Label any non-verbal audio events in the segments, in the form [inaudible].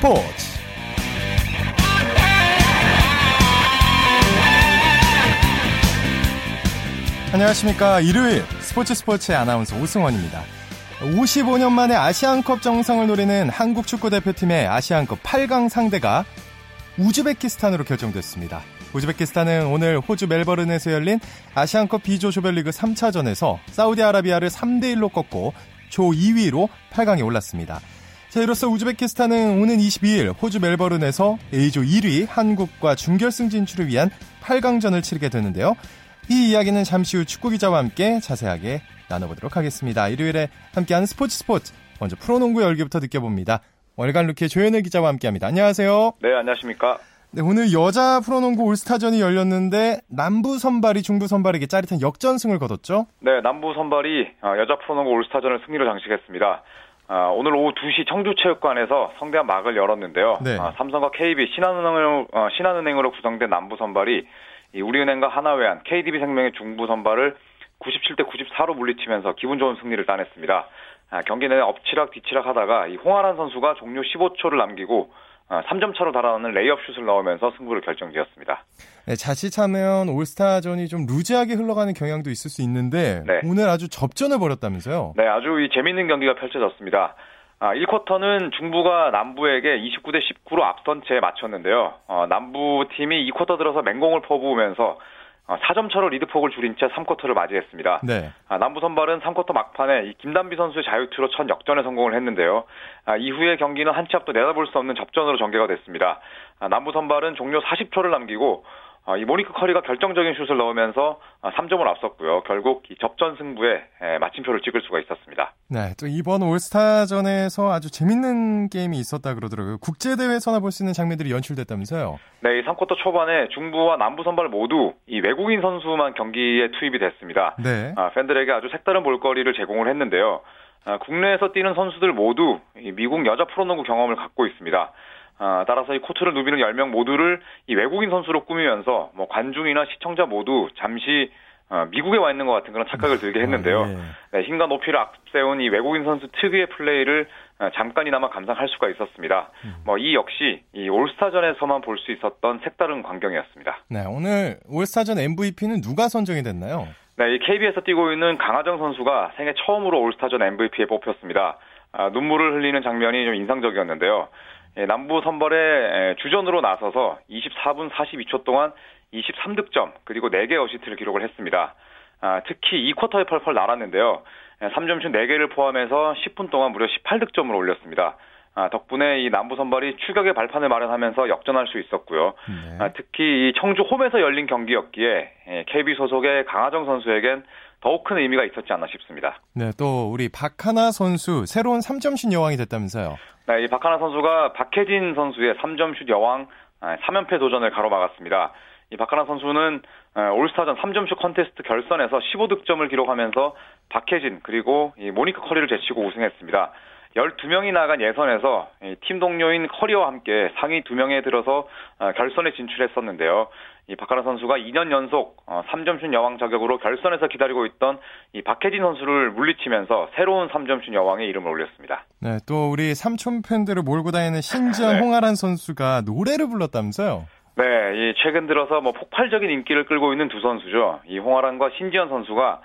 스포츠 안녕하십니까 일요일 스포츠 스포츠의 아나운서 오승원입니다 55년 만에 아시안컵 정상을 노리는 한국 축구 대표팀의 아시안컵 8강 상대가 우즈베키스탄으로 결정됐습니다. 우즈베키스탄은 오늘 호주 멜버른에서 열린 아시안컵 B조 조별리그 3차전에서 사우디아라비아를 3대1로 꺾고 조 2위로 8강에 올랐습니다. 자, 이로써 우즈베키스탄은 오는 22일 호주 멜버른에서 A조 1위 한국과 준결승 진출을 위한 8강전을 치르게 되는데요. 이 이야기는 잠시 후 축구 기자와 함께 자세하게 나눠보도록 하겠습니다. 일요일에 함께하는 스포츠 스포츠 먼저 프로농구 열기부터 느껴봅니다. 월간 루키의 조현일 기자와 함께합니다. 안녕하세요. 네, 안녕하십니까. 네, 오늘 여자 프로농구 올스타전이 열렸는데 남부 선발이 중부 선발에게 짜릿한 역전승을 거뒀죠? 네, 남부 선발이 어, 여자 프로농구 올스타전을 승리로 장식했습니다. 어, 오늘 오후 2시 청주체육관에서 성대한 막을 열었는데요. 네. 어, 삼성과 KB 신한은행으로, 신한은행으로 구성된 남부 선발이 우리은행과 하나외환 KDB생명의 중부 선발을 97대 94로 물리치면서 기분 좋은 승리를 따냈습니다. 아, 경기 내내 엎치락 뒤치락 하다가 이 홍아란 선수가 종료 15초를 남기고 3점 아, 차로 달아나는 레이업 슛을 넣으면서 승부를 결정지었습니다. 네, 자칫하면 올스타전이 좀 루즈하게 흘러가는 경향도 있을 수 있는데 네. 오늘 아주 접전을 벌였다면서요? 네, 아주 이 재밌는 경기가 펼쳐졌습니다. 아, 1쿼터는 중부가 남부에게 29대 19로 앞선 채 맞췄는데요. 어, 남부 팀이 2쿼터 들어서 맹공을 퍼부으면서 4점 어, 차로 리드폭을 줄인 채 3쿼터를 맞이했습니다. 네. 아, 남부 선발은 3쿼터 막판에 김단비 선수의 자유투로 첫 역전에 성공을 했는데요. 아, 이후에 경기는 한 치 앞도 내다볼 수 없는 접전으로 전개가 됐습니다. 아, 남부 선발은 종료 40초를 남기고 어, 이 모니크 커리가 결정적인 슛을 넣으면서 3점을 어, 앞섰고요. 결국 이 접전 승부에 마침표를 찍을 수가 있었습니다. 네, 또 이번 올스타전에서 아주 재밌는 게임이 있었다 그러더라고요. 국제 대회에서나 볼 수 있는 장면들이 연출됐다면서요? 네, 이 3쿼터 초반에 중부와 남부 선발 모두 이 외국인 선수만 경기에 투입이 됐습니다. 네. 아, 팬들에게 아주 색다른 볼거리를 제공을 했는데요. 아, 국내에서 뛰는 선수들 모두 미국 여자 프로농구 경험을 갖고 있습니다. 아, 따라서 이 코트를 누비는 10명 모두를 이 외국인 선수로 꾸미면서 뭐 관중이나 시청자 모두 잠시 어, 미국에 와 있는 것 같은 그런 착각을 들게 했는데요. 아, 예. 네, 힘과 높이를 앞세운 이 외국인 선수 특유의 플레이를 어, 잠깐이나마 감상할 수가 있었습니다. 음. 뭐이 역시 이 올스타전에서만 볼 수 있었던 색다른 광경이었습니다. 네, 오늘 올스타전 MVP는 누가 선정이 됐나요? 네, 이 KB에서 뛰고 있는 강하정 선수가 생애 처음으로 올스타전 MVP에 뽑혔습니다. 아, 눈물을 흘리는 장면이 좀 인상적이었는데요. 예, 남부 선발에 주전으로 나서서 24분 42초 동안 23득점 그리고 4개 어시트를 기록을 했습니다. 아, 특히 2쿼터에 펄펄 날았는데요. 3점슛 4개를 포함해서 10분 동안 무려 18득점을 올렸습니다. 아, 덕분에 이 남부 선발이 추격의 발판을 마련하면서 역전할 수 있었고요. 네. 아, 특히 이 청주 홈에서 열린 경기였기에 KB 소속의 강하정 선수에겐 더욱 큰 의미가 있었지 않나 싶습니다. 네, 또 우리 박하나 선수 새로운 3점슛 여왕이 됐다면서요. 네, 이 박하나 선수가 박혜진 선수의 3점 슛 여왕 3연패 아, 도전을 가로막았습니다. 이 박하나 선수는 아, 올스타전 3점슛 콘테스트 결선에서 15득점을 기록하면서 박혜진 그리고 이 모니크 커리를 제치고 우승했습니다. 12명이 나간 예선에서 팀 동료인 커리와 함께 상위 2명에 들어서 아, 결선에 진출했었는데요. 이 박하나 선수가 2년 연속 3점슛 어, 여왕 자격으로 결선에서 기다리고 있던 이 박혜진 선수를 물리치면서 새로운 3점슛 여왕의 이름을 올렸습니다. 네, 또 우리 삼촌 팬들을 몰고 다니는 신지현 [laughs] 네. 홍아란 선수가 노래를 불렀다면서요? 네, 이 최근 들어서 뭐 폭발적인 인기를 끌고 있는 두 선수죠. 이 홍아란과 신지현 선수가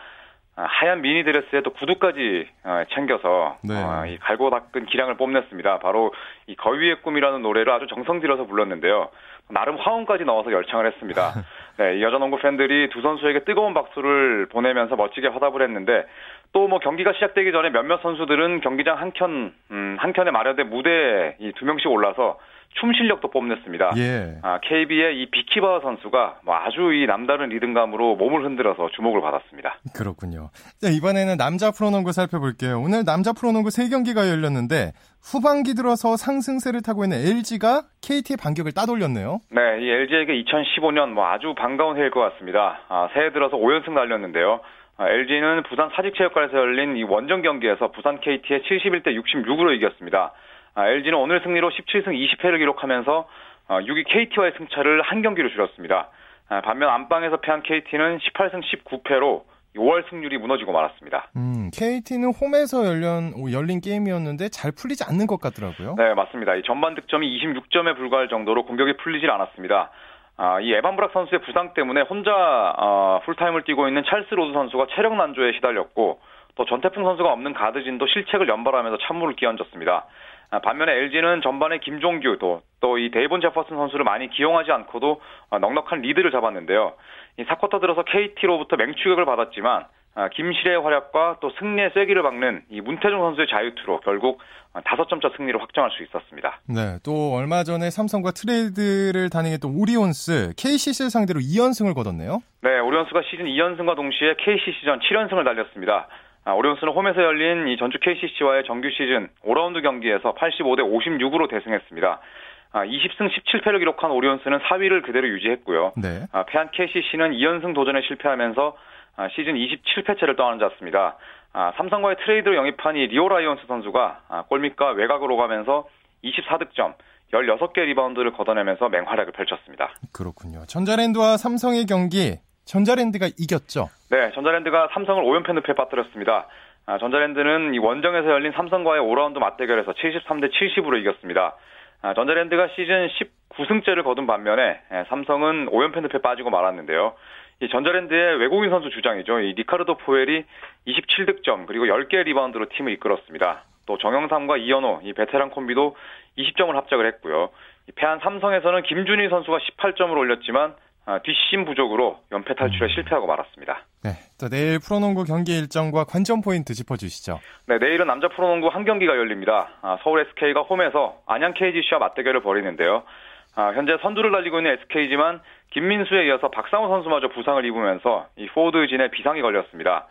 아, 하얀 미니 드레스에 또 구두까지 어, 챙겨서 네. 어, 이 갈고 닦은 기량을 뽐냈습니다. 바로 이 거위의 꿈이라는 노래를 아주 정성 들여서 불렀는데요. 나름 화음까지 넣어서 열창을 했습니다. [laughs] 네, 이 여자 농구 팬들이 두 선수에게 뜨거운 박수를 보내면서 멋지게 화답을 했는데 또 뭐 경기가 시작되기 전에 몇몇 선수들은 경기장 한켠 음, 한켠에 마련된 무대에 이 두 명씩 올라서 춤 실력도 뽐냈습니다. 예. 아, KB의 이 비키바 선수가 뭐 아주 이 남다른 리듬감으로 몸을 흔들어서 주목을 받았습니다. 그렇군요. 자, 이번에는 남자 프로농구 살펴볼게요. 오늘 남자 프로농구 3경기가 열렸는데 후반기 들어서 상승세를 타고 있는 LG가 KT의 반격을 따돌렸네요. 네, 이 LG에게 2015년 뭐 아주 반가운 해일 것 같습니다. 아, 새해 들어서 5연승 달렸는데요. 아, LG는 부산 사직체육관에서 열린 이 원정 경기에서 부산 KT의 71대 66으로 이겼습니다. 아, LG는 오늘 승리로 17승 20패를 기록하면서 6위 어, KT와의 승차를 한 경기로 줄였습니다. 아, 반면 안방에서 패한 KT는 18승 19패로 5월 승률이 무너지고 말았습니다. 음, KT는 홈에서 열린, 열린 게임이었는데 잘 풀리지 않는 것 같더라고요. 네, 맞습니다. 이 전반 득점이 26점에 불과할 정도로 공격이 풀리질 않았습니다. 아, 이 에반 브락 선수의 부상 때문에 혼자 어, 풀타임을 뛰고 있는 찰스 로드 선수가 체력 난조에 시달렸고 또 전태풍 선수가 없는 가드진도 실책을 연발하면서 찬물을 끼얹었습니다. 아, 반면에 LG는 전반에 김종규 또 이 데이본 제퍼슨 선수를 많이 기용하지 않고도 어, 넉넉한 리드를 잡았는데요. 이 4쿼터 들어서 KT로부터 맹추격을 받았지만 아, 김시래의 활약과 또 승리의 쐐기를 박는 이 문태종 선수의 자유투로 결국 5점 차 승리를 확정할 수 있었습니다. 네, 또 얼마 전에 삼성과 트레이드를 단행했던 오리온스, KCC를 상대로 2연승을 거뒀네요. 네, 오리온스가 시즌 2연승과 동시에 KCC전 7연승을 달렸습니다. 아, 오리온스는 홈에서 열린 이 전주 KCC와의 정규 시즌 5라운드 경기에서 85대 56으로 대승했습니다. 아, 20승 17패를 기록한 오리온스는 4위를 그대로 유지했고요. 네. 아, 패한 KCC는 2연승 도전에 실패하면서 아, 시즌 27패째를 떠안았습니다. 아, 삼성과의 트레이드로 영입한 이 리오 라이온스 선수가 아, 골밑과 외곽 오가면서 24득점, 16개 리바운드를 걷어내면서 맹활약을 펼쳤습니다. 그렇군요. 전자랜드와 삼성의 경기 전자랜드가 이겼죠. 네, 전자랜드가 삼성을 5연패 늪에 빠뜨렸습니다. 아, 전자랜드는 이 원정에서 열린 삼성과의 5라운드 맞대결에서 73대 70으로 이겼습니다. 아, 전자랜드가 시즌 19승째를 거둔 반면에 예, 삼성은 5연패 늪에 빠지고 말았는데요. 이 전자랜드의 외국인 선수 주장이죠. 이 리카르도 포웰이 27득점 그리고 10개 리바운드로 팀을 이끌었습니다. 또 정영삼과 이현호 이 베테랑 콤비도 20점을 합작을 했고요. 패한 삼성에서는 김준일 선수가 18점을 올렸지만 아, 뒷심 부족으로 연패 탈출에 음. 실패하고 말았습니다. 네, 또 내일 프로농구 경기 일정과 관전 포인트 짚어주시죠. 네, 내일은 남자 프로농구 한 경기가 열립니다. 아, 서울 SK가 홈에서 안양 KGC와 맞대결을 벌이는데요. 아, 현재 선두를 달리고 있는 SK지만 김민수에 이어서 박상호 선수마저 부상을 입으면서 이 포워드진에 비상이 걸렸습니다.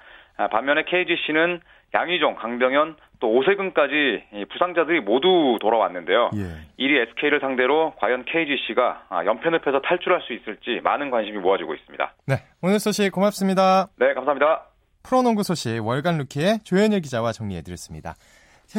반면에 KGC는 양희종, 강병현, 또 오세근까지 부상자들이 모두 돌아왔는데요. 예. 1위 SK를 상대로 과연 KGC가 아, 연패 늪에서 탈출할 수 있을지 많은 관심이 모아지고 있습니다. 네, 오늘 소식 고맙습니다. 네, 감사합니다. 프로농구 소식 월간 루키의 조현일 기자와 정리해드렸습니다.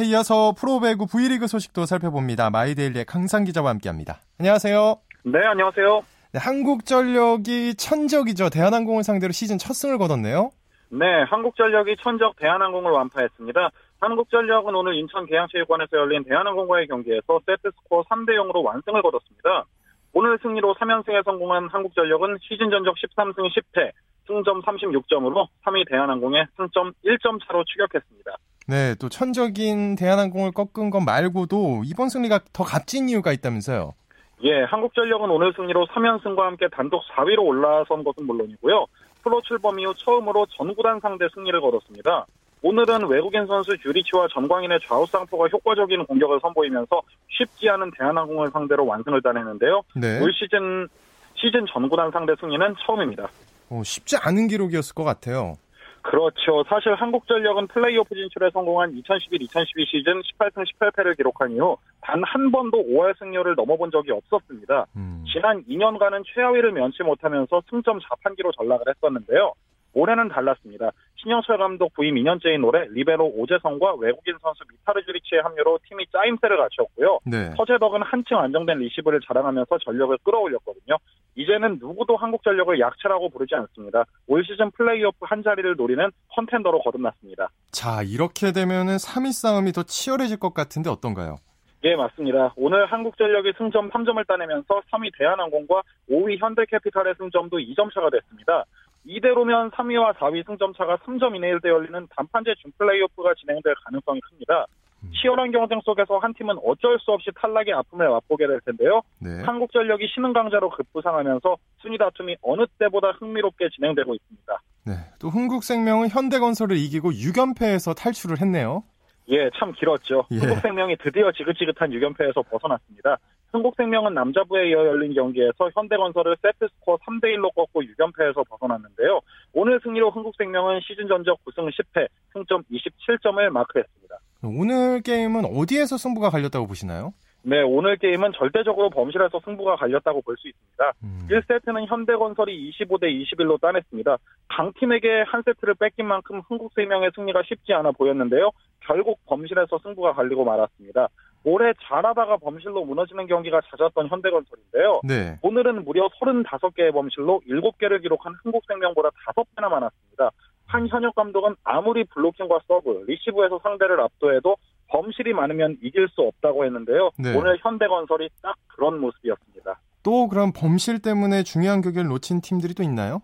이어서 프로배구 V리그 소식도 살펴봅니다. 마이데일리의 강상 기자와 함께합니다. 안녕하세요. 네, 안녕하세요. 네, 한국전력이 천적이죠. 대한항공을 상대로 시즌 첫 승을 거뒀네요. 네, 한국전력이 천적 대한항공을 완파했습니다. 한국전력은 오늘 인천 계양체육관에서 열린 대한항공과의 경기에서 세트스코어 3대 0으로 완승을 거뒀습니다. 오늘 승리로 3연승에 성공한 한국전력은 시즌 전적 13승 10패, 승점 36점으로 3위 대한항공에 승점 1점 차로 추격했습니다. 네, 또 천적인 대한항공을 꺾은 것 말고도 이번 승리가 더 값진 이유가 있다면서요? 예, 한국전력은 오늘 승리로 3연승과 함께 단독 4위로 올라선 것은 물론이고요. 프로 출범 이후 처음으로 전구단 상대 승리를 거뒀습니다. 오늘은 외국인 선수 듀리치와 전광인의 좌우 쌍포가 효과적인 공격을 선보이면서 쉽지 않은 대한항공을 상대로 완승을 따냈는데요. 네. 올 시즌 시즌 전구단 상대 승리는 처음입니다. 어, 쉽지 않은 기록이었을 것 같아요. 그렇죠. 사실 한국전력은 플레이오프 진출에 성공한 2011-2012 시즌 18승 18패를 기록한 이후 단 한 번도 5할 승률을 넘어본 적이 없었습니다. 음. 지난 2년간은 최하위를 면치 못하면서 승점 자판기로 전락을 했었는데요. 올해는 달랐습니다. 신영철 감독 부임 2년째인 올해 리베로 오재성과 외국인 선수 미타르 주리치의 합류로 팀이 짜임새를 갖췄고요. 네. 서재덕은 한층 안정된 리시브를 자랑하면서 전력을 끌어올렸거든요. 이제는 누구도 한국 전력을 약체라고 부르지 않습니다. 올 시즌 플레이오프 한 자리를 노리는 컨텐더로 거듭났습니다. 자, 이렇게 되면은 3위 싸움이 더 치열해질 것 같은데 어떤가요? 예, 맞습니다. 오늘 한국전력이 승점 3점을 따내면서 3위 대한항공과 5위 현대캐피탈의 승점도 2점 차가 됐습니다. 이대로면 3위와 4위 승점 차가 3점 이내일 때 열리는 단판제 준 플레이오프가 진행될 가능성이 큽니다. 음. 치열한 경쟁 속에서 한 팀은 어쩔 수 없이 탈락의 아픔을 맛보게 될 텐데요. 네. 한국전력이 신흥 강자로 급부상하면서 순위 다툼이 어느 때보다 흥미롭게 진행되고 있습니다. 네, 또 흥국생명은 현대건설을 이기고 6연패에서 탈출을 했네요. 예, 참 길었죠. 예. 흥국생명이 드디어 지긋지긋한 6연패에서 벗어났습니다. 흥국생명은 남자부에 이어 열린 경기에서 현대건설을 세트스코어 3대1로 꺾고 6연패에서 벗어났는데요. 오늘 승리로 흥국생명은 시즌 전적 9승 10패, 승점 27점을 마크했습니다. 오늘 게임은 어디에서 승부가 갈렸다고 보시나요? 네, 오늘 게임은 절대적으로 범실에서 승부가 갈렸다고 볼 수 있습니다. 음. 1세트는 현대건설이 25대 21로 따냈습니다. 강팀에게 한 세트를 뺏긴 만큼 흥국생명의 승리가 쉽지 않아 보였는데요. 결국 범실에서 승부가 갈리고 말았습니다. 올해 잘하다가 범실로 무너지는 경기가 잦았던 현대건설인데요. 네. 오늘은 무려 35개의 범실로 7개를 기록한 흥국생명보다 5배나 많았습니다. 한현역 감독은 아무리 블로킹과 서브, 리시브에서 상대를 압도해도 범실이 많으면 이길 수 없다고 했는데요. 네. 오늘 현대건설이 딱 그런 모습이었습니다. 또 그럼 범실 때문에 중요한 경기를 놓친 팀들이 또 있나요?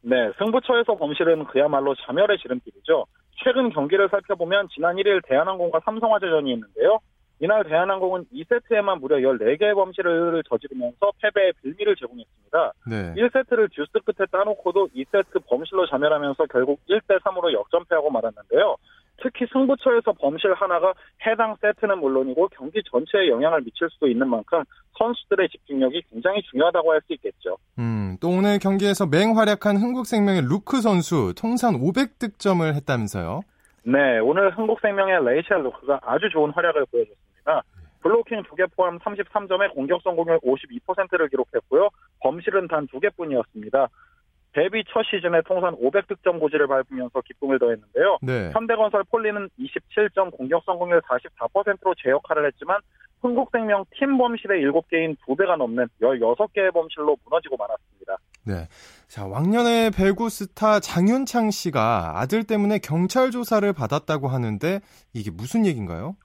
네, 승부처에서 범실은 그야말로 자멸의 지름길이죠. 최근 경기를 살펴보면 지난 1일 대한항공과 삼성화재전이 있는데요. 이날 대한항공은 2세트에만 무려 14개의 범실을 저지르면서 패배의 빌미를 제공했습니다. 네. 1세트를 듀스 끝에 따놓고도 2세트 범실로 자멸하면서 결국 1대3으로 역전패하고 말았는데요. 특히 승부처에서 범실 하나가 해당 세트는 물론이고 경기 전체에 영향을 미칠 수도 있는 만큼 선수들의 집중력이 굉장히 중요하다고 할 수 있겠죠. 음, 또 오늘 경기에서 맹활약한 흥국생명의 루크 선수 통산 500득점을 했다면서요? 네, 오늘 흥국생명의 레이첼 루크가 아주 좋은 활약을 보여줬습니다. 블로킹 2개 포함 33점에 공격 성공률 52%를 기록했고요. 범실은 단 2개뿐이었습니다. 데뷔 첫 시즌에 통산 500득점 고지를 밟으면서 기쁨을 더했는데요. 네. 현대건설 폴리는 27점 공격 성공률 44%로 제 역할을 했지만 흥국생명 팀 범실의 7개인 2배가 넘는 16개의 범실로 무너지고 말았습니다. 네. 자, 왕년의 배구 스타 장윤창 씨가 아들 때문에 경찰 조사를 받았다고 하는데 이게 무슨 얘기인가요?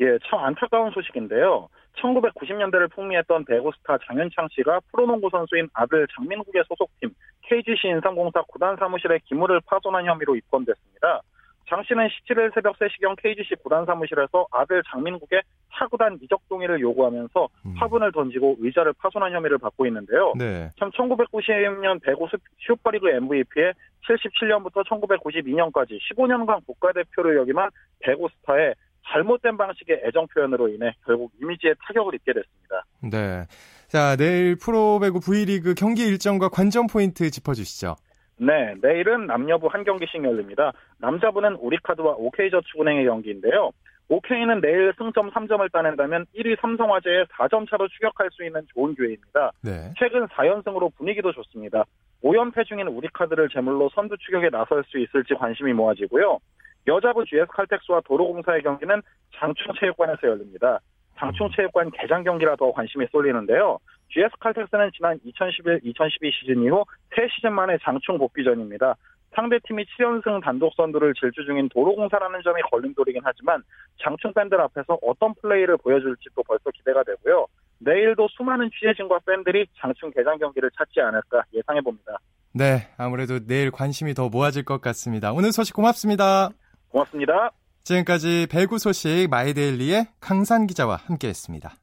예, 참 안타까운 소식인데요. 1990년대를 풍미했던 배구 스타 장윤창 씨가 프로농구 선수인 아들 장민국의 소속팀 KGC 인삼공사 구단 사무실에 기물을 파손한 혐의로 입건됐습니다. 장 씨는 17일 새벽 3시경 KGC 구단 사무실에서 아들 장민국의 타구단 이적 동의를 요구하면서 음. 화분을 던지고 의자를 파손한 혐의를 받고 있는데요. 네. 참 1990년 배구 슈퍼리그 MVP에 77년부터 1992년까지 15년간 국가대표를 역임한 배구 스타의 잘못된 방식의 애정 표현으로 인해 결국 이미지에 타격을 입게 됐습니다. 네. 자, 내일 프로배구 V리그 경기 일정과 관전 포인트 짚어주시죠. 네, 내일은 남녀부 한 경기씩 열립니다. 남자부는 우리카드와 OK저축은행의 경기인데요. OK는 내일 승점 3점을 따낸다면 1위 삼성화재에 4점 차로 추격할 수 있는 좋은 기회입니다. 네. 최근 4연승으로 분위기도 좋습니다. 5연패 중인 우리카드를 제물로 선두 추격에 나설 수 있을지 관심이 모아지고요. 여자부 GS 칼텍스와 도로공사의 경기는 장충체육관에서 열립니다. 장충체육관 개장 경기라 더 관심이 쏠리는데요. GS 칼텍스는 지난 2011-2012 시즌 이후 3시즌 만에 장충 복귀전입니다. 상대팀이 7연승 단독 선두를 질주 중인 도로공사라는 점이 걸림돌이긴 하지만 장충 팬들 앞에서 어떤 플레이를 보여줄지 또 벌써 기대가 되고요. 내일도 수많은 취재진과 팬들이 장충 개장 경기를 찾지 않을까 예상해 봅니다. 네, 아무래도 내일 관심이 더 모아질 것 같습니다. 오늘 소식 고맙습니다. 고맙습니다. 지금까지 배구 소식 마이데일리의 강산 기자와 함께했습니다.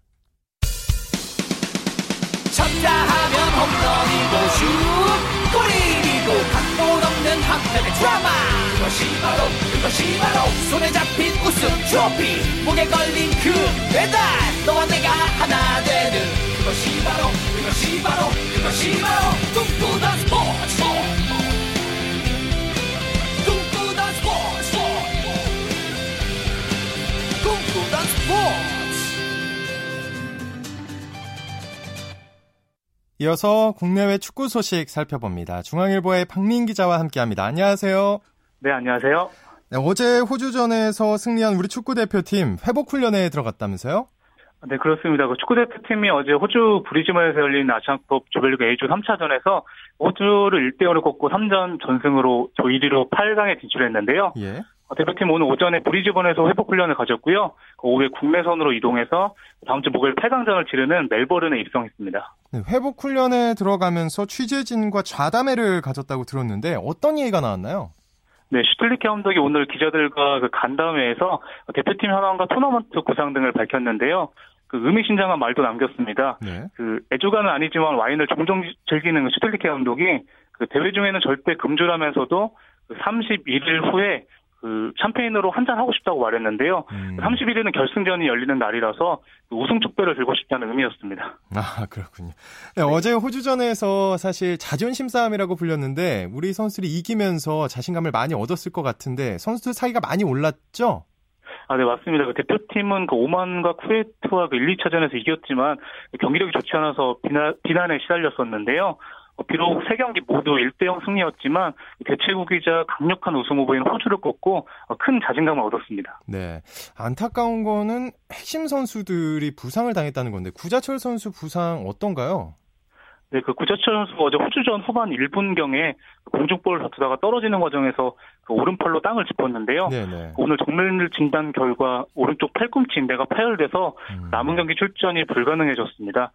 쳤다 하면 홈런이고 슛 골이고 각본 없는 한편의 드라마 그것이 바로 그것이 바로 손에 잡힌 우승 트로피 목에 걸린 그 배달 너와 내가 하나 되는 그것이 바로 그것이 바로 그것이 바로 꿈꾸던 스포츠 이어서 국내외 축구 소식 살펴봅니다. 중앙일보의 박민 기자와 함께합니다. 안녕하세요. 네, 안녕하세요. 네, 어제 호주전에서 승리한 우리 축구 대표팀 회복 훈련에 들어갔다면서요? 네, 그렇습니다. 그 축구 대표팀이 어제 호주 브리즈번에서 열린 아시안컵 조별리그 A조 3차전에서 호주를 1대 0으로 꺾고 3전 전승으로 조 1위로 8강에 진출했는데요. 예. 어, 대표팀 오늘 오전에 브리즈번에서 회복 훈련을 가졌고요. 그 오후에 국내선으로 이동해서 다음 주 목요일 8강전을 치르는 멜버른에 입성했습니다. 네, 회복 훈련에 들어가면서 취재진과 좌담회를 가졌다고 들었는데 어떤 얘기가 나왔나요? 네, 슈틸리케 감독이 오늘 기자들과 그 간담회에서 대표팀 현황과 토너먼트 구상 등을 밝혔는데요. 그 의미심장한 말도 남겼습니다. 네. 그 애주가는 아니지만 와인을 종종 즐기는 그 슈틸리케 감독이 그 대회 중에는 절대 금주라면서도 그 31일 후에 그 샴페인으로 한 잔 하고 싶다고 말했는데요. 음. 31일은 결승전이 열리는 날이라서 그 우승 축배를 들고 싶다는 의미였습니다. 아 그렇군요. 네, 네. 어제 호주전에서 사실 자존심 싸움이라고 불렸는데 우리 선수들이 이기면서 자신감을 많이 얻었을 것 같은데 선수들 사이가 많이 올랐죠? 아, 네, 맞습니다. 그 대표팀은 그 오만과 쿠웨이트와 그 1, 2차전에서 이겼지만 경기력이 좋지 않아서 비난, 비난에 시달렸었는데요. 어, 비록 세 경기 모두 1대0 승리였지만 대체국이자 강력한 우승 후보인 호주를 꺾고 어, 큰 자신감을 얻었습니다. 네. 안타까운 거는 핵심 선수들이 부상을 당했다는 건데 구자철 선수 부상 어떤가요? 네, 그 구자철 선수가 어제 호주전 후반 1분경에 공중볼을 다투다가 떨어지는 과정에서 그 오른팔로 땅을 짚었는데요. 네네. 오늘 정밀 진단 결과 오른쪽 팔꿈치 인대가 파열돼서 음. 남은 경기 출전이 불가능해졌습니다.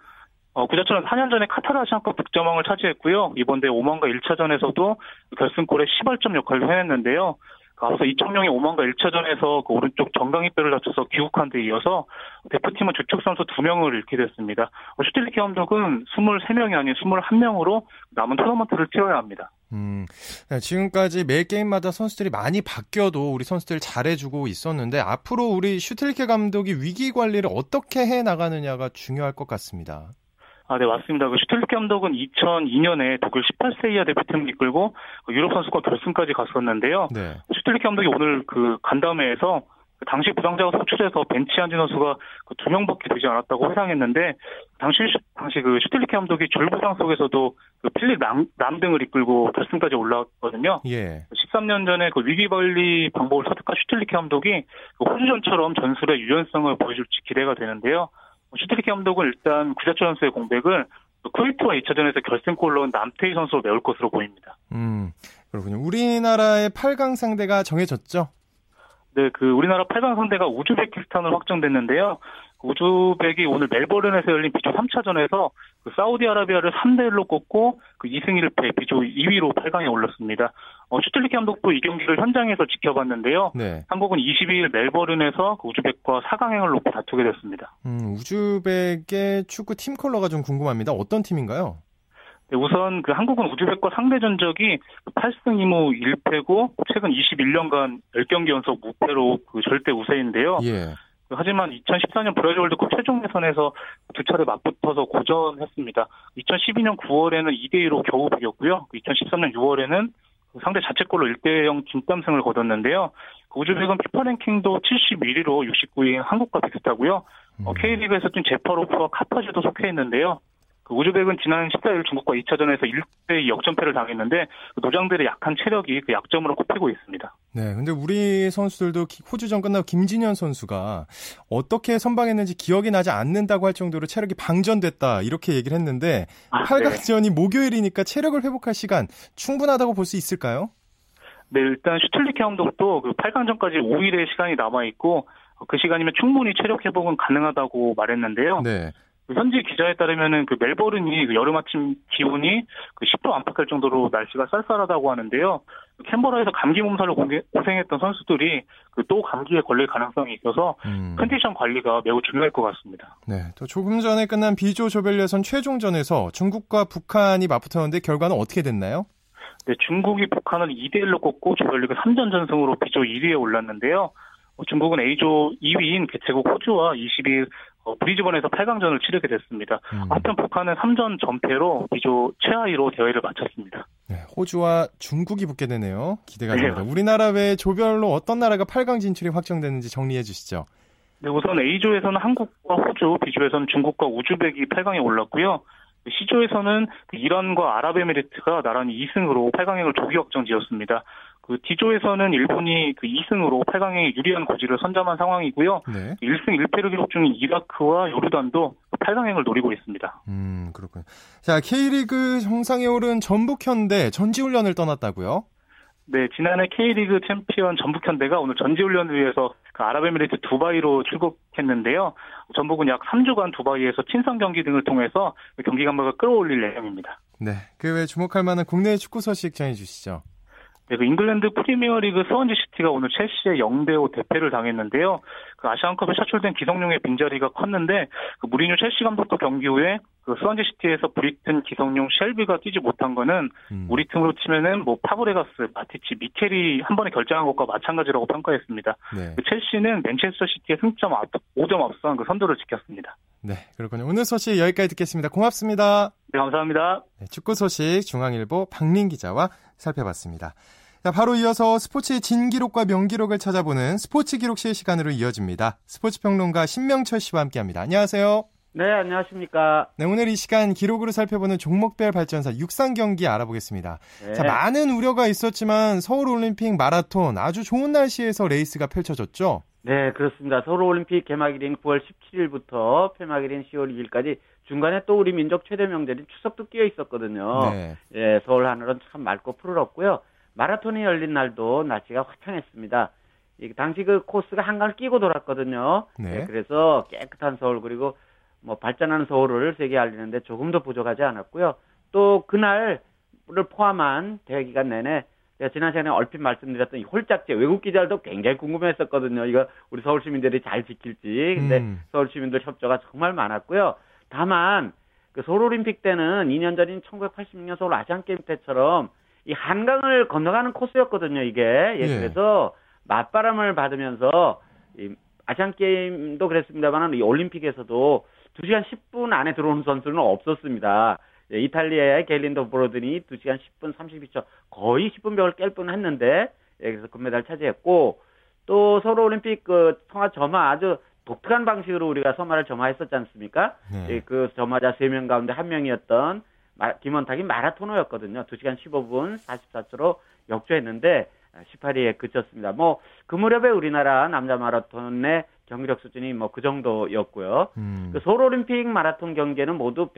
어, 구자철은 4년 전에 카타르 아시안컵 득점왕을 차지했고요. 이번 대회 오만과 1차전에서도 결승골에 시발점 역할을 해냈는데요. 앞서 이청용이 오만과 1차전에서 그 오른쪽 정강이뼈를 다쳐서 귀국한 데 이어서 대표팀은 주축 선수 2명을 잃게 됐습니다. 어, 슈틸리케 감독은 23명이 아닌 21명으로 남은 토너먼트를 치러야 합니다. 음, 네, 지금까지 매 게임마다 선수들이 많이 바뀌어도 우리 선수들 잘해주고 있었는데 앞으로 우리 슈틸리케 감독이 위기 관리를 어떻게 해 나가느냐가 중요할 것 같습니다. 아, 네, 맞습니다. 그 슈틸리케 감독은 2002년에 독일 18세 이하 대표팀을 이끌고 그 유럽 선수권 결승까지 갔었는데요. 네. 슈틸리케 감독이 오늘 그 간담회에서 그 당시 부상자가 속출해서 벤치 앉은 선수가 그 두 명밖에 되지 않았다고 회상했는데 당시 당시 그 슈틸리케 감독이 줄부상 속에서도 그 필립 람, 람 등을 이끌고 결승까지 올라왔거든요. 예. 13년 전에 그 위기 관리 방법을 터득한 슈틸리케 감독이 그 호주전처럼 전술의 유연성을 보여줄지 기대가 되는데요. 슈틸리케 감독은 일단 구자철 선수의 공백을 쿠웨이트와 2차전에서 결승골 넣은 남태희 선수로 메울 것으로 보입니다. 음, 그렇군요. 우리나라의 8강 상대가 정해졌죠? 네, 그 우리나라 8강 상대가 우즈베키스탄으로 확정됐는데요. 우즈벡이 오늘 멜버른에서 열린 B조 3차전에서 그 사우디아라비아를 3대 1로 꺾고 그 2승 1패 B조 2위로 8강에 올랐습니다. 어, 슈틸리케 감독도 이 경기를 현장에서 지켜봤는데요. 네. 한국은 22일 멜버른에서 그 우즈벡과 4강행을 놓고 다투게 됐습니다. 음, 우즈벡의 축구 팀 컬러가 좀 궁금합니다. 어떤 팀인가요? 네, 우선 그 한국은 우즈벡과 상대 전적이 8승 2무 1패고 최근 21년간 10경기 연속 무패로 그 절대 우세인데요. 예. 하지만 2014년 브라질 월드컵 최종 예선에서 두 차례 맞붙어서 고전했습니다. 2012년 9월에는 2대2로 겨우 비겼고요. 2013년 6월에는 상대 자책골로 1대0 진땀승을 거뒀는데요. 우즈벡은 피파 랭킹도 71위로 69위인 한국과 비슷하고요. 음. K리그에서 뛴 제파로프와 카파지도 속해 있는데요. 그 우즈벡은 지난 14일 중국과 2차전에서 1대2 역전패를 당했는데 그 노장들의 약한 체력이 그 약점으로 꼽히고 있습니다. 네, 근데 우리 선수들도 호주전 끝나고 김진현 선수가 어떻게 선방했는지 기억이 나지 않는다고 할 정도로 체력이 방전됐다 이렇게 얘기를 했는데 아, 8강전이 네. 목요일이니까 체력을 회복할 시간 충분하다고 볼 수 있을까요? 네, 일단 슈틀리케 감독도 그 8강전까지 5일의 시간이 남아 있고 그 시간이면 충분히 체력 회복은 가능하다고 말했는데요. 네. 그 현지 기자에 따르면은 그 멜버른이 그 여름 아침 기온이 그 10도 안팎할 정도로 날씨가 쌀쌀하다고 하는데요. 캔버라에서 감기 몸살로 고생했던 선수들이 그 또 감기에 걸릴 가능성이 있어서 음. 컨디션 관리가 매우 중요할 것 같습니다. 네, 또 조금 전에 끝난 비조 조별 예선 최종전에서 중국과 북한이 맞붙었는데 결과는 어떻게 됐나요? 네, 중국이 북한을 2대 1로 꺾고 조별리그 3전 전승으로 비조 1위에 올랐는데요. 어, 중국은 A조 2위인 개최국 호주와 22일 어, 브리즈번에서 8강전을 치르게 됐습니다. 음. 한편 북한은 3전 전패로 비조 최하위로 대회를 마쳤습니다. 네, 호주와 중국이 붙게 되네요. 기대가 됩니다. 네. 우리나라 외 조별로 어떤 나라가 8강 진출이 확정됐는지 정리해 주시죠. 네, 우선 A조에서는 한국과 호주, B조에서는 중국과 우즈벡이 8강에 올랐고요. C조에서는 이란과 아랍에미리트가 나란히 2승으로 8강행을 조기 확정지었습니다. 그 D조에서는 일본이 그 2승으로 8강에 유리한 고지를 선점한 상황이고요. 네. 1승 1패를 기록 중인 이라크와 요르단도 8강행을 노리고 있습니다. 음, 그렇군요. 자, K리그 정상에 오른 전북현대 전지훈련을 떠났다고요? 네, 지난해 K리그 챔피언 전북현대가 오늘 전지훈련을 위해서 그 아랍에미리트 두바이로 출국했는데요. 전북은 약 3주간 두바이에서 친선 경기 등을 통해서 경기 감각을 끌어올릴 예정입니다. 네, 그 외 주목할 만한 국내 축구 소식 전해 주시죠. 네, 그 잉글랜드 프리미어리그 스완지 시티가 오늘 첼시의 0대5 대패를 당했는데요. 그 아시안컵에 차출된 기성용의 빈자리가 컸는데 그 무리뉴 첼시 감독도 경기 후에 그 스완지 시티에서 브리튼 기성용 셸비가 뛰지 못한 거는 음. 우리 팀으로 치면은 뭐 파브레가스, 마티치, 미켈이 한 번에 결장한 것과 마찬가지라고 평가했습니다. 네. 그 첼시는 맨체스터 시티의 승점 앞, 5점 앞선 그 선두를 지켰습니다. 네, 그렇군요. 오늘 소식 여기까지 듣겠습니다. 고맙습니다. 네, 감사합니다. 네, 축구 소식 중앙일보 박민 기자와 살펴봤습니다. 자, 바로 이어서 스포츠의 진기록과 명기록을 찾아보는 스포츠 기록실 시간으로 이어집니다. 스포츠 평론가 신명철 씨와 함께합니다. 안녕하세요. 네, 안녕하십니까. 네, 오늘 이 시간 기록으로 살펴보는 종목별 발전사 육상 경기 알아보겠습니다. 네. 자, 많은 우려가 있었지만 서울 올림픽 마라톤 아주 좋은 날씨에서 레이스가 펼쳐졌죠. 네, 그렇습니다. 서울 올림픽 개막일인 9월 17일부터 폐막일인 10월 2일까지 중간에 또 우리 민족 최대 명절인 추석도 끼어 있었거든요. 네. 예, 서울 하늘은 참 맑고 푸르렀고요. 마라톤이 열린 날도 날씨가 화창했습니다. 당시 그 코스가 한강을 끼고 돌았거든요. 네. 예, 그래서 깨끗한 서울 그리고 뭐 발전하는 서울을 세계에 알리는데 조금도 부족하지 않았고요. 또 그날을 포함한 대기간 내내 제가 지난 시간에 얼핏 말씀드렸던 이 홀짝제 외국 기자들도 굉장히 궁금했었거든요. 이거 우리 서울 시민들이 잘 지킬지. 근데 음. 서울 시민들 협조가 정말 많았고요. 다만 그 서울 올림픽 때는 2년 전인 1986년 서울 아시안 게임 때처럼 이 한강을 건너가는 코스였거든요. 이게 예, 예. 그래서 맞바람을 받으면서 이 아시안 게임도 그랬습니다만 이 올림픽에서도 2시간 10분 안에 들어오는 선수는 없었습니다. 예, 이탈리아의 겔린도 브로든이 2시간 10분 32초 거의 10분 벽을 깰 뻔 했는데 예, 그래서 금메달 차지했고 또 서울 올림픽 그 성화 점화 아주 독특한 방식으로 우리가 서마를 점화했었지 않습니까? 네. 예, 그 점화자 3명 가운데 한 명이었던 김원탁이 마라토너였거든요. 2시간 15분 44초로 역주했는데 18위에 그쳤습니다. 뭐 그 무렵에 우리나라 남자 마라톤의 경기력 수준이 뭐 그 정도였고요. 음. 그 서울 올림픽 마라톤 경기에는 모두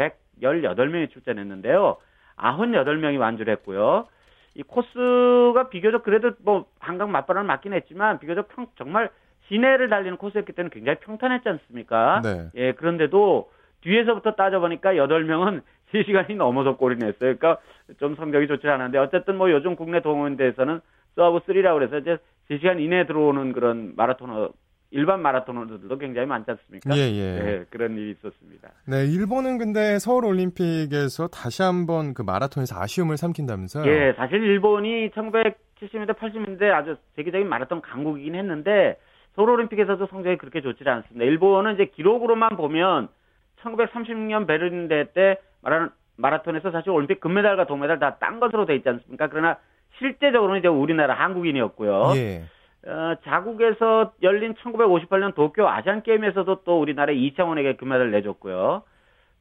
118명이 출전했는데요. 98명이 완주를 했고요. 이 코스가 비교적 그래도 뭐 한강 맞바람을 맞긴 했지만 비교적 평, 정말 시내를 달리는 코스였기 때문에 굉장히 평탄했지 않습니까? 네. 예, 그런데도 뒤에서부터 따져보니까 8명은 3시간이 [laughs] 넘어서 골인했어요. 그러니까 좀 성적이 좋지 않은데 어쨌든 뭐 요즘 국내 동호인대에서는 sub 3라고 그래서 이제 3시간 이내에 들어오는 그런 마라토너 일반 마라토너들도 굉장히 많지 않습니까? 예, 예. 네, 그런 일이 있었습니다. 네, 일본은 근데 서울 올림픽에서 다시 한번 그 마라톤에서 아쉬움을 삼킨다면서요? 예, 사실 일본이 1970년대, 80년대 아주 세계적인 마라톤 강국이긴 했는데 서울 올림픽에서도 성적이 그렇게 좋지 않습니다. 일본은 이제 기록으로만 보면 1936년 베를린 대회 때 마라, 마라톤에서 사실 올림픽 금메달과 동메달 다 딴 것으로 돼 있지 않습니까? 그러나 실제적으로는 이제 우리나라 한국인이었고요. 예. 어, 자국에서 열린 1958년 도쿄 아시안 게임에서도 또 우리나라 이창원에게 금메달을 내줬고요.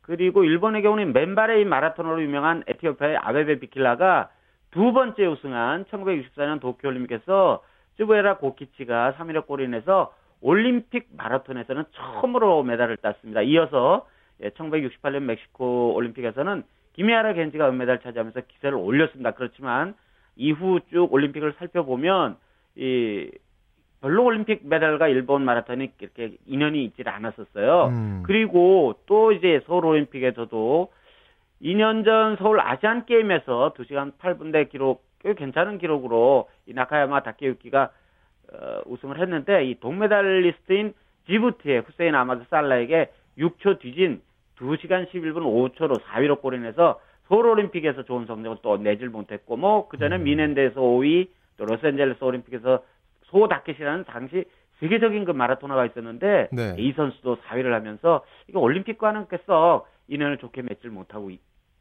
그리고 일본의 경우는 맨바레이 마라톤으로 유명한 에티오피아의 아베베 비킬라가 두 번째 우승한 1964년 도쿄 올림픽에서 쯔부에라 고키치가 3위로 골이 내서 올림픽 마라톤에서는 처음으로 메달을 땄습니다. 이어서 1968년 예, 멕시코 올림픽에서는 김혜아라 겐지가 은메달 차지하면서 기세를 올렸습니다. 그렇지만 이후 쭉 올림픽을 살펴보면 이 별로 올림픽 메달과 일본 마라톤이 이렇게 인연이 있질 않았었어요. 음. 그리고 또 이제 서울 올림픽에서도 2년 전 서울 아시안 게임에서 2시간 8분대 기록 꽤 괜찮은 기록으로 이 나카야마 다케유키가 어, 우승을 했는데 이 동메달리스트인 지부티의 후세인 아마드 살라에게 6초 뒤진 2시간 11분 5초로 4위로 골인해서 서울 올림픽에서 좋은 성적을 또 내질 못했고 뭐 그전에 음. 미넨데에서 5위 또 로스앤젤레스 올림픽에서 소 다케시라는 당시 세계적인 그 마라토너가 있었는데 네. 이 선수도 4위를 하면서 이거 올림픽과는 께서 인연을 좋게 맺질 못하고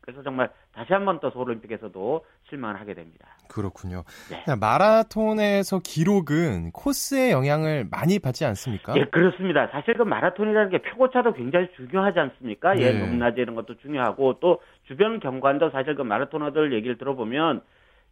그래서 정말 다시 한번더 서울올림픽에서도 실망을 하게 됩니다. 그렇군요. 네. 마라톤에서 기록은 코스의 영향을 많이 받지 않습니까? 예, 그렇습니다. 사실 그 마라톤이라는 게 표고차도 굉장히 중요하지 않습니까? 예, 네. 예, 높낮이 이런 것도 중요하고 또 주변 경관도 사실 그 마라토너들 얘기를 들어보면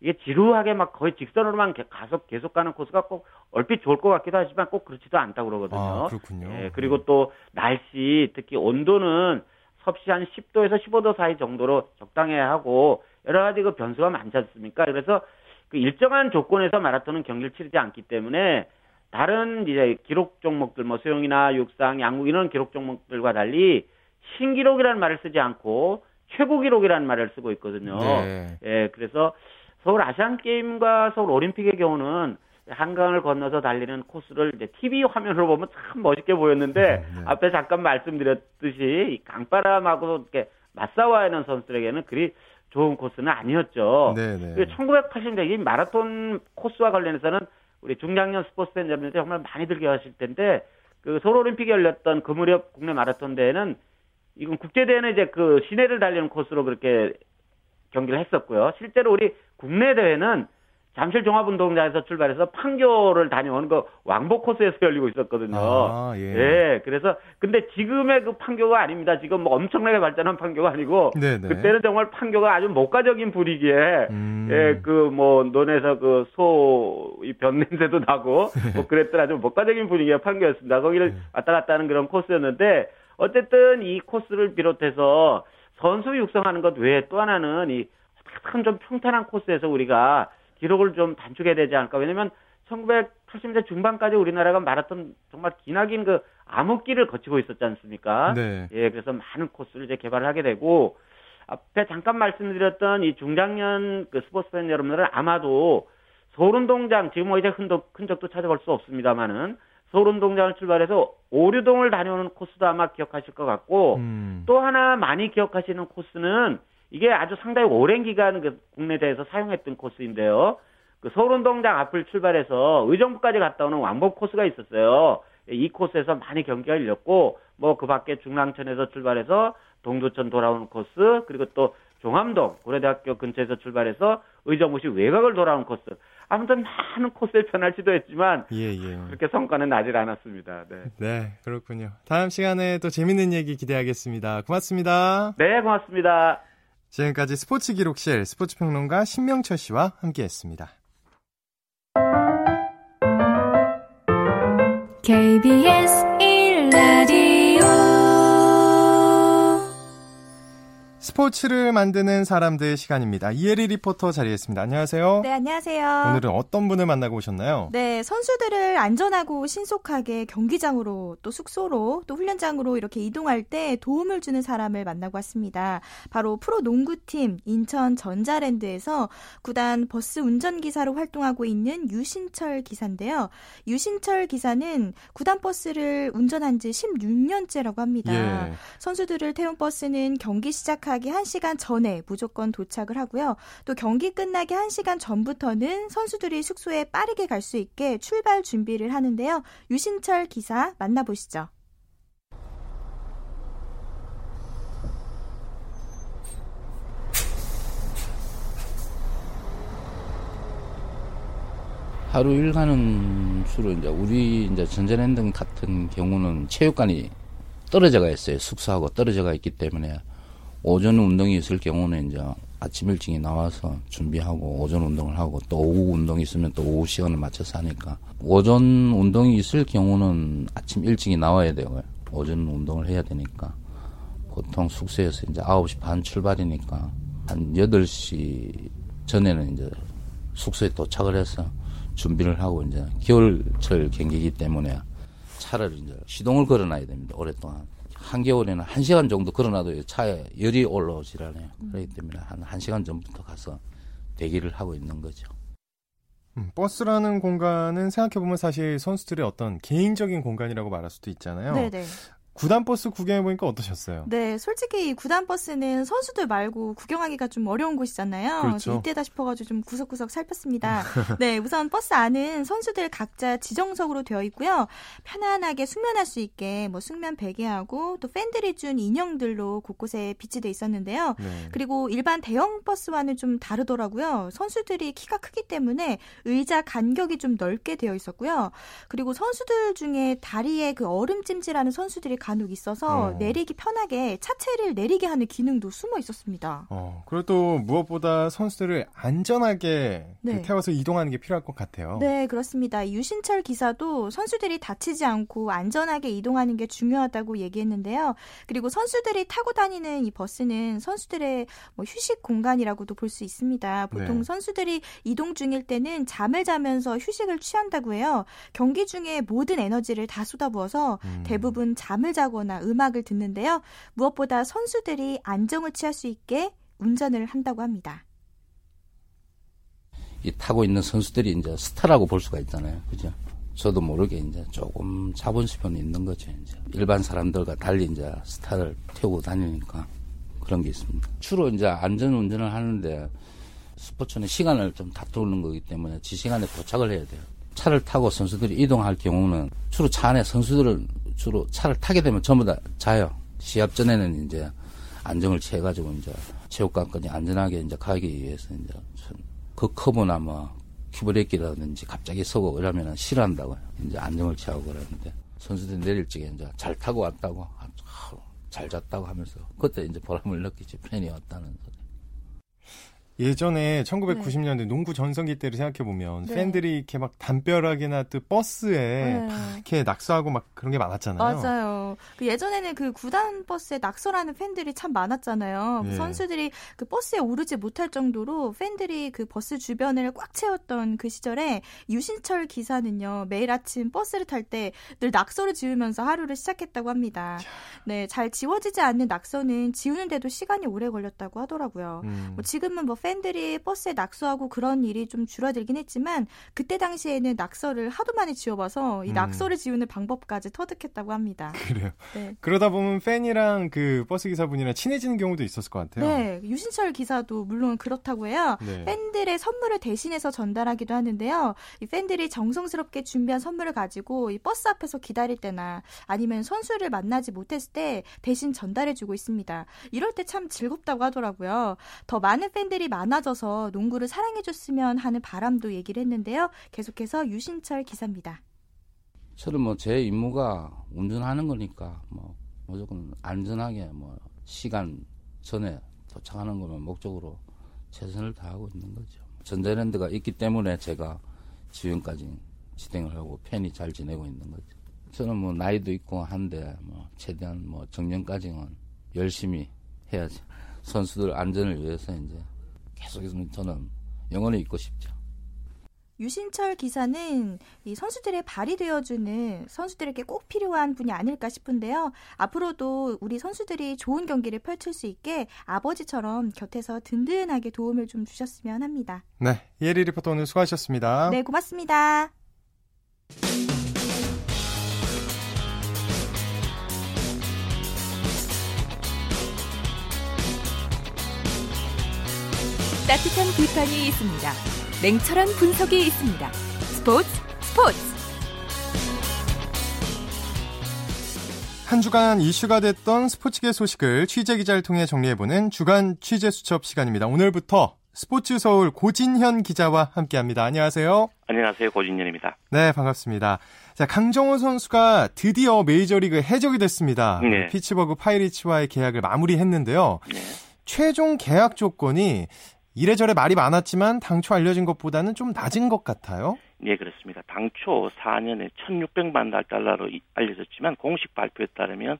이게 지루하게 막 거의 직선으로만 가속 계속 가는 코스가 꼭 얼핏 좋을 것 같기도 하지만 꼭 그렇지도 않다고 그러거든요. 아, 그렇군요. 예, 그리고 또 날씨 특히 온도는 섭씨 한 10도에서 15도 사이 정도로 적당해야 하고 여러 가지 그 변수가 많지 않습니까? 그래서 그 일정한 조건에서 마라톤은 경기를 치르지 않기 때문에 다른 이제 기록 종목들 뭐 수영이나 육상, 양궁 이런 기록 종목들과 달리 신기록이라는 말을 쓰지 않고 최고 기록이라는 말을 쓰고 있거든요. 네. 예, 그래서 서울 아시안 게임과 서울 올림픽의 경우는 한강을 건너서 달리는 코스를 이제 TV 화면으로 보면 참 멋있게 보였는데 네, 네. 앞에 잠깐 말씀드렸듯이 강바람하고 이렇게 맞싸워야 하는 선수들에게는 그리 좋은 코스는 아니었죠. 네, 네. 1980년대 마라톤 코스와 관련해서는 우리 중장년 스포츠 팬 여러분들 정말 많이들 기억하실 텐데 그 서울 올림픽이 열렸던 그 무렵 국내 마라톤 대회는 이건 국제 대회는 이제 그 시내를 달리는 코스로 그렇게 경기를 했었고요. 실제로 우리 국내 대회는 잠실 종합운동장에서 출발해서 판교를 다녀온 그 왕복 코스에서 열리고 있었거든요. 아, 예. 예. 그래서 근데 지금의 그 판교가 아닙니다. 지금 뭐 엄청나게 발전한 판교가 아니고 네네. 그때는 정말 판교가 아주 목가적인 분위기에 음. 예, 그 뭐 논에서 그 소 이변 냄새도 나고 [laughs] 뭐 그랬더라 좀 목가적인 분위기의 판교였습니다. 거기를 네. 왔다 갔다 하는 그런 코스였는데 어쨌든 이 코스를 비롯해서 선수 육성하는 것 외에 또 하나는 이큰좀 평탄한 코스에서 우리가 기록을 좀 단축해야 되지 않을까. 왜냐면 1980년대 중반까지 우리나라가 마라톤 정말 기나긴 그 암흑기를 거치고 있었지 않습니까? 네. 예, 그래서 많은 코스를 이제 개발을 하게 되고 앞에 잠깐 말씀드렸던 이 중장년 그 스포츠 팬 여러분들은 아마도 서울운동장 지금 뭐 이제 흔적, 흔적도 찾아볼 수 없습니다만은 서울운동장을 출발해서 오류동을 다녀오는 코스도 아마 기억하실 것 같고 음. 또 하나 많이 기억하시는 코스는 이게 아주 상당히 오랜 기간 그 국내 대에서 사용했던 코스인데요. 그 서울운동장 앞을 출발해서 의정부까지 갔다 오는 왕복 코스가 있었어요. 이 코스에서 많이 경기가 열렸고 뭐 그 밖에 중랑천에서 출발해서 동두천 돌아오는 코스 그리고 또 종암동 고려대학교 근처에서 출발해서 의정부시 외곽을 돌아오는 코스 아무튼 많은 코스에 변할 지도했지만 예, 예. 그렇게 성과는 나질 않았습니다. 네. 네, 그렇군요. 다음 시간에 또 재밌는 얘기 기대하겠습니다. 고맙습니다. 네, 고맙습니다. 지금까지 스포츠 기록실 스포츠 평론가 신명철 씨와 함께했습니다. KBS 1라디오 스포츠를 만드는 사람들 시간입니다. 이혜리 리포터 자리했습니다. 안녕하세요. 네, 안녕하세요. 오늘은 어떤 분을 만나고 오셨나요? 네, 선수들을 안전하고 신속하게 경기장으로 또 숙소로 또 훈련장으로 이렇게 이동할 때 도움을 주는 사람을 만나고 왔습니다. 바로 프로 농구팀 인천 전자랜드에서 구단 버스 운전기사로 활동하고 있는 유신철 기사인데요. 유신철 기사는 구단 버스를 운전한 지 16년째라고 합니다. 예. 선수들을 태운 버스는 경기 시작하 시 작하기 1시간 전에 무조건 도착을 하고요. 또 경기 끝나기 1시간 전부터는 선수들이 숙소에 빠르게 갈 수 있게 출발 준비를 하는데요. 유신철 기사 만나보시죠. 하루 일가는 주로 이제 우리 이제 전자랜드 같은 경우는 체육관이 떨어져가 있어요. 숙소하고 떨어져가 있기 때문에 오전 운동이 있을 경우는 이제 아침 일찍이 나와서 준비하고 오전 운동을 하고 또 오후 운동이 있으면 또 오후 시간을 맞춰서 하니까 오전 운동이 있을 경우는 아침 일찍이 나와야 되고요. 오전 운동을 해야 되니까 보통 숙소에서 이제 9시 반 출발이니까 한 8시 전에는 이제 숙소에 도착을 해서 준비를 하고 이제 겨울철 경기이기 때문에 차를 이제 시동을 걸어놔야 됩니다. 오랫동안. 한겨울에는 한 시간 정도 걸어놔도 차에 열이 올라오질 않아요. 음. 그렇기 때문에 한, 한 시간 전부터 가서 대기를 하고 있는 거죠. 음, 버스라는 공간은 생각해보면 사실 선수들의 어떤 개인적인 공간이라고 말할 수도 있잖아요. 네네. 구단 버스 구경해 보니까 어떠셨어요? 네, 솔직히 구단 버스는 선수들 말고 구경하기가 좀 어려운 곳이잖아요. 그렇죠. 이때다 싶어가지고 좀 구석구석 살폈습니다. [laughs] 네, 우선 버스 안은 선수들 각자 지정석으로 되어 있고요. 편안하게 숙면할 수 있게 뭐 숙면 베개하고 또 팬들이 준 인형들로 곳곳에 비치돼 있었는데요. 네. 그리고 일반 대형 버스와는 좀 다르더라고요. 선수들이 키가 크기 때문에 의자 간격이 좀 넓게 되어 있었고요. 그리고 선수들 중에 다리에 그 얼음 찜질하는 선수들이 간혹 있어서 어. 내리기 편하게 차체를 내리게 하는 기능도 숨어 있었습니다. 어, 그리고 또 무엇보다 선수들을 안전하게 그 네. 그 태워서 이동하는 게 필요할 것 같아요. 네, 그렇습니다. 유신철 기사도 선수들이 다치지 않고 안전하게 이동하는 게 중요하다고 얘기했는데요. 그리고 선수들이 타고 다니는 이 버스는 선수들의 뭐 휴식 공간이라고도 볼 수 있습니다. 보통 네. 선수들이 이동 중일 때는 잠을 자면서 휴식을 취한다고 해요. 경기 중에 모든 에너지를 다 쏟아부어서 음. 대부분 잠을 자거나 음악을 듣는데요. 무엇보다 선수들이 안정을 취할 수 있게 운전을 한다고 합니다. 이 타고 있는 선수들이 이제 스타라고 볼 수가 있잖아요. 그죠? 저도 모르게 이제 조금 자본심은 있는 거죠. 이제 일반 사람들과 달리 이제 스타를 태우고 다니니까 그런 게 있습니다. 주로 이제 안전 운전을 하는데 스포츠는 시간을 좀 다투는 거기 때문에 지 시간에 도착을 해야 돼요. 차를 타고 선수들이 이동할 경우는 주로 차 안에 선수들을 주로 차를 타게 되면 전부 다 자요. 시합 전에는 이제 안정을 취해가지고 이제 체육관까지 안전하게 이제 가기 위해서 이제 그 커브나 뭐 큐브레이크라든지 갑자기 서고 이러면은 싫어한다고요. 이제 안정을 취하고 그러는데 선수들 내릴 적에 이제 잘 타고 왔다고 잘 잤다고 하면서 그때 이제 보람을 느끼지 팬이 왔다는 소리. 예전에 1990년대 네. 농구 전성기 때를 생각해 보면 네. 팬들이 이렇게 막 담벼락이나 또 버스에 네. 이렇게 낙서하고 막 그런 게 많았잖아요. 맞아요. 그 예전에는 그 구단 버스에 낙서라는 팬들이 참 많았잖아요. 그 네. 선수들이 그 버스에 오르지 못할 정도로 팬들이 그 버스 주변을 꽉 채웠던 그 시절에 유신철 기사는요 매일 아침 버스를 탈 때 늘 낙서를 지으면서 하루를 시작했다고 합니다. 네, 잘 지워지지 않는 낙서는 지우는데도 시간이 오래 걸렸다고 하더라고요. 음. 뭐 지금은 뭐 팬들이 버스에 낙서하고 그런 일이 좀 줄어들긴 했지만 그때 당시에는 낙서를 하도 많이 지워봐서 이 음. 낙서를 지우는 방법까지 터득했다고 합니다. 그래요. 네. 그러다 보면 팬이랑 그 버스 기사분이랑 친해지는 경우도 있었을 것 같아요. 네, 유신철 기사도 물론 그렇다고 해요. 네. 팬들의 선물을 대신해서 전달하기도 하는데요. 이 팬들이 정성스럽게 준비한 선물을 가지고 이 버스 앞에서 기다릴 때나 아니면 선수를 만나지 못했을 때 대신 전달해주고 있습니다. 이럴 때 참 즐겁다고 하더라고요. 더 많은 팬들이 많아져서 농구를 사랑해줬으면 하는 바람도 얘기를 했는데요. 계속해서 유신철 기사입니다. 저는 뭐 제 임무가 운전하는 거니까 뭐 무조건 안전하게 뭐 시간 전에 도착하는 것만 목적으로 최선을 다하고 있는 거죠. 전자랜드가 있기 때문에 제가 지금까지 진행을 하고 팬이 잘 지내고 있는 거죠. 저는 뭐 나이도 있고 한데 뭐 최대한 뭐 정년까지는 열심히 해야죠. 선수들 안전을 위해서 이제 계속해서 저는 영원히 있고 싶죠. 유신철 기사는 이 선수들의 발이 되어주는 선수들에게 꼭 필요한 분이 아닐까 싶은데요. 앞으로도 우리 선수들이 좋은 경기를 펼칠 수 있게 아버지처럼 곁에서 든든하게 도움을 좀 주셨으면 합니다. 네, 예리 리포터 오늘 수고하셨습니다. 네, 고맙습니다. 따뜻한 비판이 있습니다. 냉철한 분석이 있습니다. 스포츠 스포츠. 한 주간 이슈가 됐던 스포츠계 소식을 취재 기자를 통해 정리해보는 주간 취재 수첩 시간입니다. 오늘부터 스포츠 서울 고진현 기자와 함께합니다. 안녕하세요. 안녕하세요. 고진현입니다. 네, 반갑습니다. 자, 강정호 선수가 드디어 메이저리그 해적이 됐습니다. 네. 피츠버그 파이리츠와의 계약을 마무리했는데요. 네. 최종 계약 조건이 이래저래 말이 많았지만 당초 알려진 것보다는 좀 낮은 것 같아요. 네, 그렇습니다. 당초 4년에 1,600만 달러로 알려졌지만 공식 발표에 따르면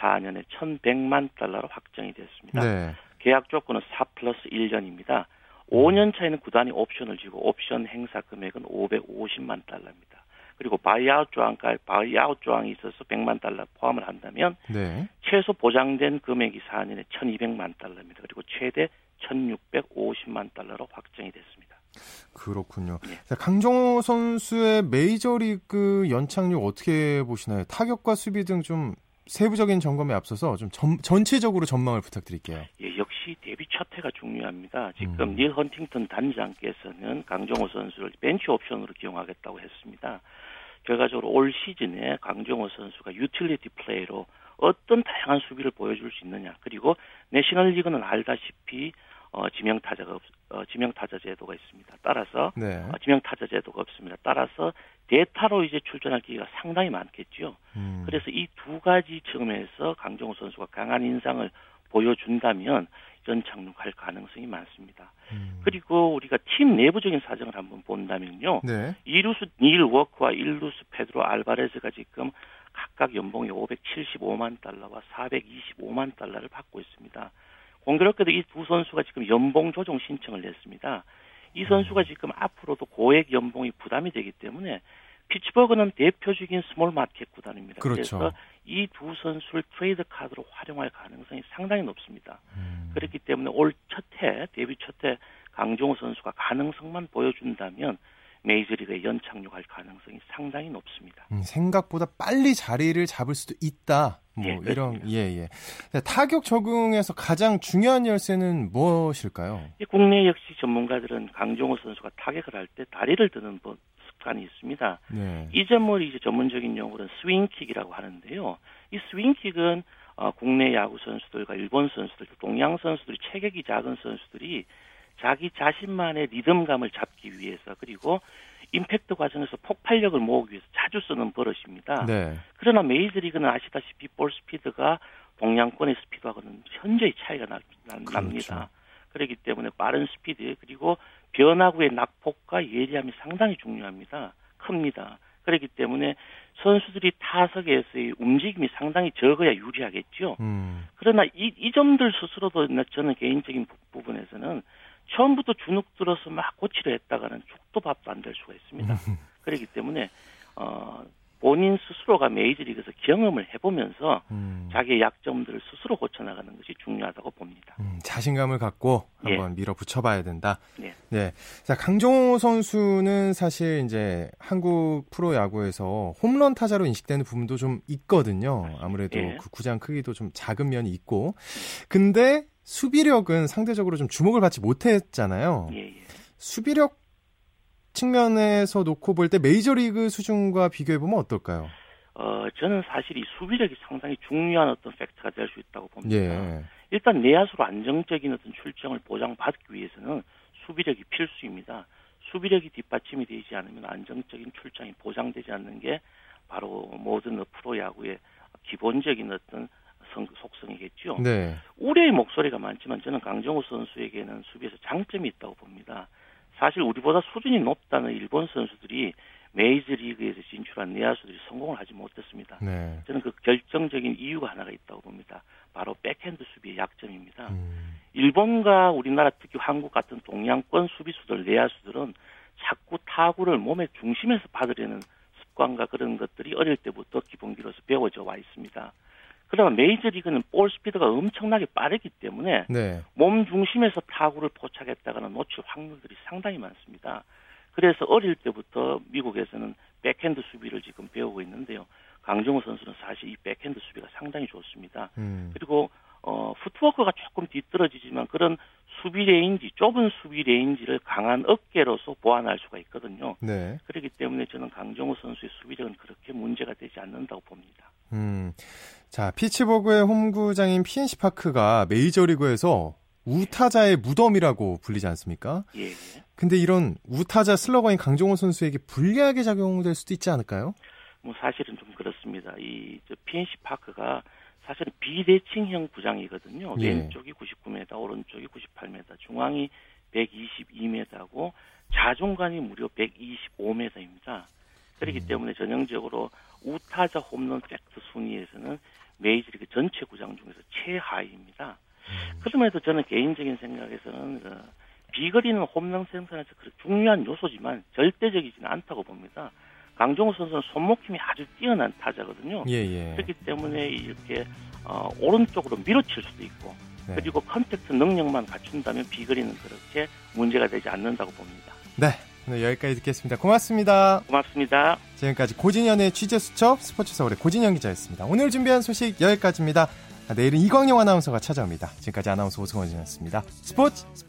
4년에 1,100만 달러로 확정이 됐습니다. 네. 계약 조건은 4 플러스 1년입니다. 5년 차에는 구단이 옵션을 주고 옵션 행사 금액은 550만 달러입니다. 그리고 buyout 조항까지 buyout 조항이 있어서 100만 달러 포함을 한다면 네. 최소 보장된 금액이 4년에 1,200만 달러입니다. 그리고 최대 1,650만 달러로 확정이 됐습니다. 그렇군요. 네. 자, 강정호 선수의 메이저리그 연착륙 어떻게 보시나요? 타격과 수비 등 좀 세부적인 점검에 앞서서 좀 전, 전체적으로 전망을 부탁드릴게요. 예, 역시 데뷔 첫 해가 중요합니다. 지금 음. 닐 헌팅턴 단장께서는 강정호 선수를 벤치 옵션으로 기용하겠다고 했습니다. 결과적으로 올 시즌에 강정호 선수가 utility player로 어떤 다양한 수비를 보여줄 수 있느냐. 그리고 내셔널리그는 알다시피 어, 지명 타자가 없, 어, 지명 타자 제도가 있습니다. 따라서 네. 어, 지명 타자 제도가 없습니다. 따라서 대타로 이제 출전할 기회가 상당히 많겠죠. 음. 그래서 이 두 가지 측면에서 강정호 선수가 강한 인상을 보여준다면 연착륙할 가능성이 많습니다. 음. 그리고 우리가 팀 내부적인 사정을 한번 본다면요. 네. 2루수 닐 워크와 1루수 페드로 알바레즈가 지금 각각 연봉이 575만 달러와 425만 달러를 받고 있습니다. 공교롭게도 이 두 선수가 지금 연봉 조정 신청을 냈습니다. 이 선수가 지금 앞으로도 고액 연봉이 부담이 되기 때문에 피츠버그는 대표적인 small market 구단입니다. 그렇죠. 그래서 이 두 선수를 트레이드 카드로 활용할 가능성이 상당히 높습니다. 음. 그렇기 때문에 올 첫 해, 데뷔 첫 해 강정호 선수가 가능성만 보여준다면 메이저리그에 연착륙할 가능성이 상당히 높습니다. 음, 생각보다 빨리 자리를 잡을 수도 있다. 뭐 예, 이런 예예. 예. 네, 타격 적응에서 가장 중요한 열쇠는 무엇일까요? 국내 역시 전문가들은 강종호 선수가 타격을 할 때 다리를 드는 뭐 습관이 있습니다. 네. 이 점을 이제 전문적인 용어로는 스윙킥이라고 하는데요. 이 스윙킥은 어, 국내 야구 선수들과 일본 선수들, 동양 선수들이 체격이 작은 선수들이 자기 자신만의 리듬감을 잡기 위해서 그리고 임팩트 과정에서 폭발력을 모으기 위해서 자주 쓰는 버릇입니다. 네. 그러나 메이저리그는 아시다시피 볼 스피드가 동양권의 스피드하고는 현저히 차이가 나, 나, 그렇죠. 납니다. 그렇기 때문에 빠른 스피드 그리고 변화구의 낙폭과 예리함이 상당히 중요합니다. 큽니다. 그렇기 때문에 선수들이 타석에서의 움직임이 상당히 적어야 유리하겠죠. 음. 그러나 이, 이 점들 스스로도 저는 개인적인 부분에서는 처음부터 주눅 들어서 막 고치려 했다가는 죽도 밥도 안 될 수가 있습니다. [laughs] 그렇기 때문에 어 본인 스스로가 메이저리그에서 경험을 해보면서 음. 자기의 약점들을 스스로 고쳐나가는 것이 중요하다고 봅니다. 음, 자신감을 갖고 한번 예. 밀어붙여봐야 된다. 네. 네. 자, 강정호 선수는 사실 이제 한국 프로 야구에서 홈런 타자로 인식되는 부분도 좀 있거든요. 아무래도 예. 그 구장 크기도 좀 작은 면이 있고. 근데 수비력은 상대적으로 좀 주목을 받지 못했잖아요. 예, 예. 수비력 측면에서 놓고 볼 때 메이저리그 수준과 비교해 보면 어떨까요? 어, 저는 사실 이 수비력이 상당히 중요한 어떤 팩트가 될 수 있다고 봅니다. 예. 일단 내야수로 안정적인 어떤 출정을 보장받기 위해서는 수비력이 필수입니다. 수비력이 뒷받침이 되지 않으면 안정적인 출장이 보장되지 않는 게 바로 모든 프로야구의 기본적인 어떤 성, 속성이겠죠. 네. 우려의 목소리가 많지만 저는 강정호 선수에게는 수비에서 장점이 있다고 봅니다. 사실 우리보다 수준이 높다는 일본 선수들이 메이저리그에서 진출한 내야수들이 성공을 하지 못했습니다. 네. 저는 그 결정적인 이유가 하나가 있다고 봅니다. 바로 백핸드 수비의 약점입니다. 음. 일본과 우리나라 특히 한국 같은 동양권 수비수들 내야수들은 자꾸 타구를 몸의 중심에서 받으려는 습관과 그런 것들이 어릴 때부터 기본기로서 배워져 와 있습니다. 그러나 메이저리그는 볼 스피드가 엄청나게 빠르기 때문에 네. 몸 중심에서 타구를 포착했다가는 놓칠 확률들이 상당히 많습니다. 그래서 어릴 때부터 미국에서는 백핸드 수비를 지금 배우고 있는데요. 강정호 선수는 사실 이 백핸드 수비가 상당히 좋습니다. 음. 그리고 어 풋워크가 조금 뒤떨어지지만 그런 수비 range 좁은 수비 range를 강한 어깨로서 보완할 수가 있거든요. 네. 그렇기 때문에 저는 강정호 선수의 수비력은 그렇게 문제가 되지 않는다고 봅니다. 음. 자, 피츠버그의 홈구장인 PNC 파크가 메이저리그에서 우타자의 무덤이라고 불리지 않습니까? 예. 근데 이런 우타자 슬러거인 강종호 선수에게 불리하게 작용될 수도 있지 않을까요? 뭐 사실은 좀 그렇습니다. 이 PNC 파크가 사실은 비대칭형 구장이거든요. 예. 왼쪽이 99m, 오른쪽이 98m, 중앙이 122m고 자중간이 무려 125m입니다. 그렇기 음. 때문에 전형적으로 우타자 홈런 factor 순위에서는 메이저리그 전체 구장 중에서 최하위입니다. 음. 그럼에도 저는 개인적인 생각에서는 그 비거리는 홈런 생산에서 그 중요한 요소지만 절대적이지는 않다고 봅니다. 강정호 선수는 손목 힘이 아주 뛰어난 타자거든요. 예, 예. 그렇기 때문에 이렇게 어, 오른쪽으로 밀어칠 수도 있고 네. 그리고 contact 능력만 갖춘다면 비거리는 그렇게 문제가 되지 않는다고 봅니다. 네, 오늘 여기까지 듣겠습니다. 고맙습니다. 고맙습니다. 지금까지 고진현의 취재 수첩 스포츠 서울의 고진현 기자였습니다. 오늘 준비한 소식 여기까지입니다. 내일은 이광용 아나운서가 찾아옵니다. 지금까지 아나운서 오승원이었습니다. 스포츠 스포츠.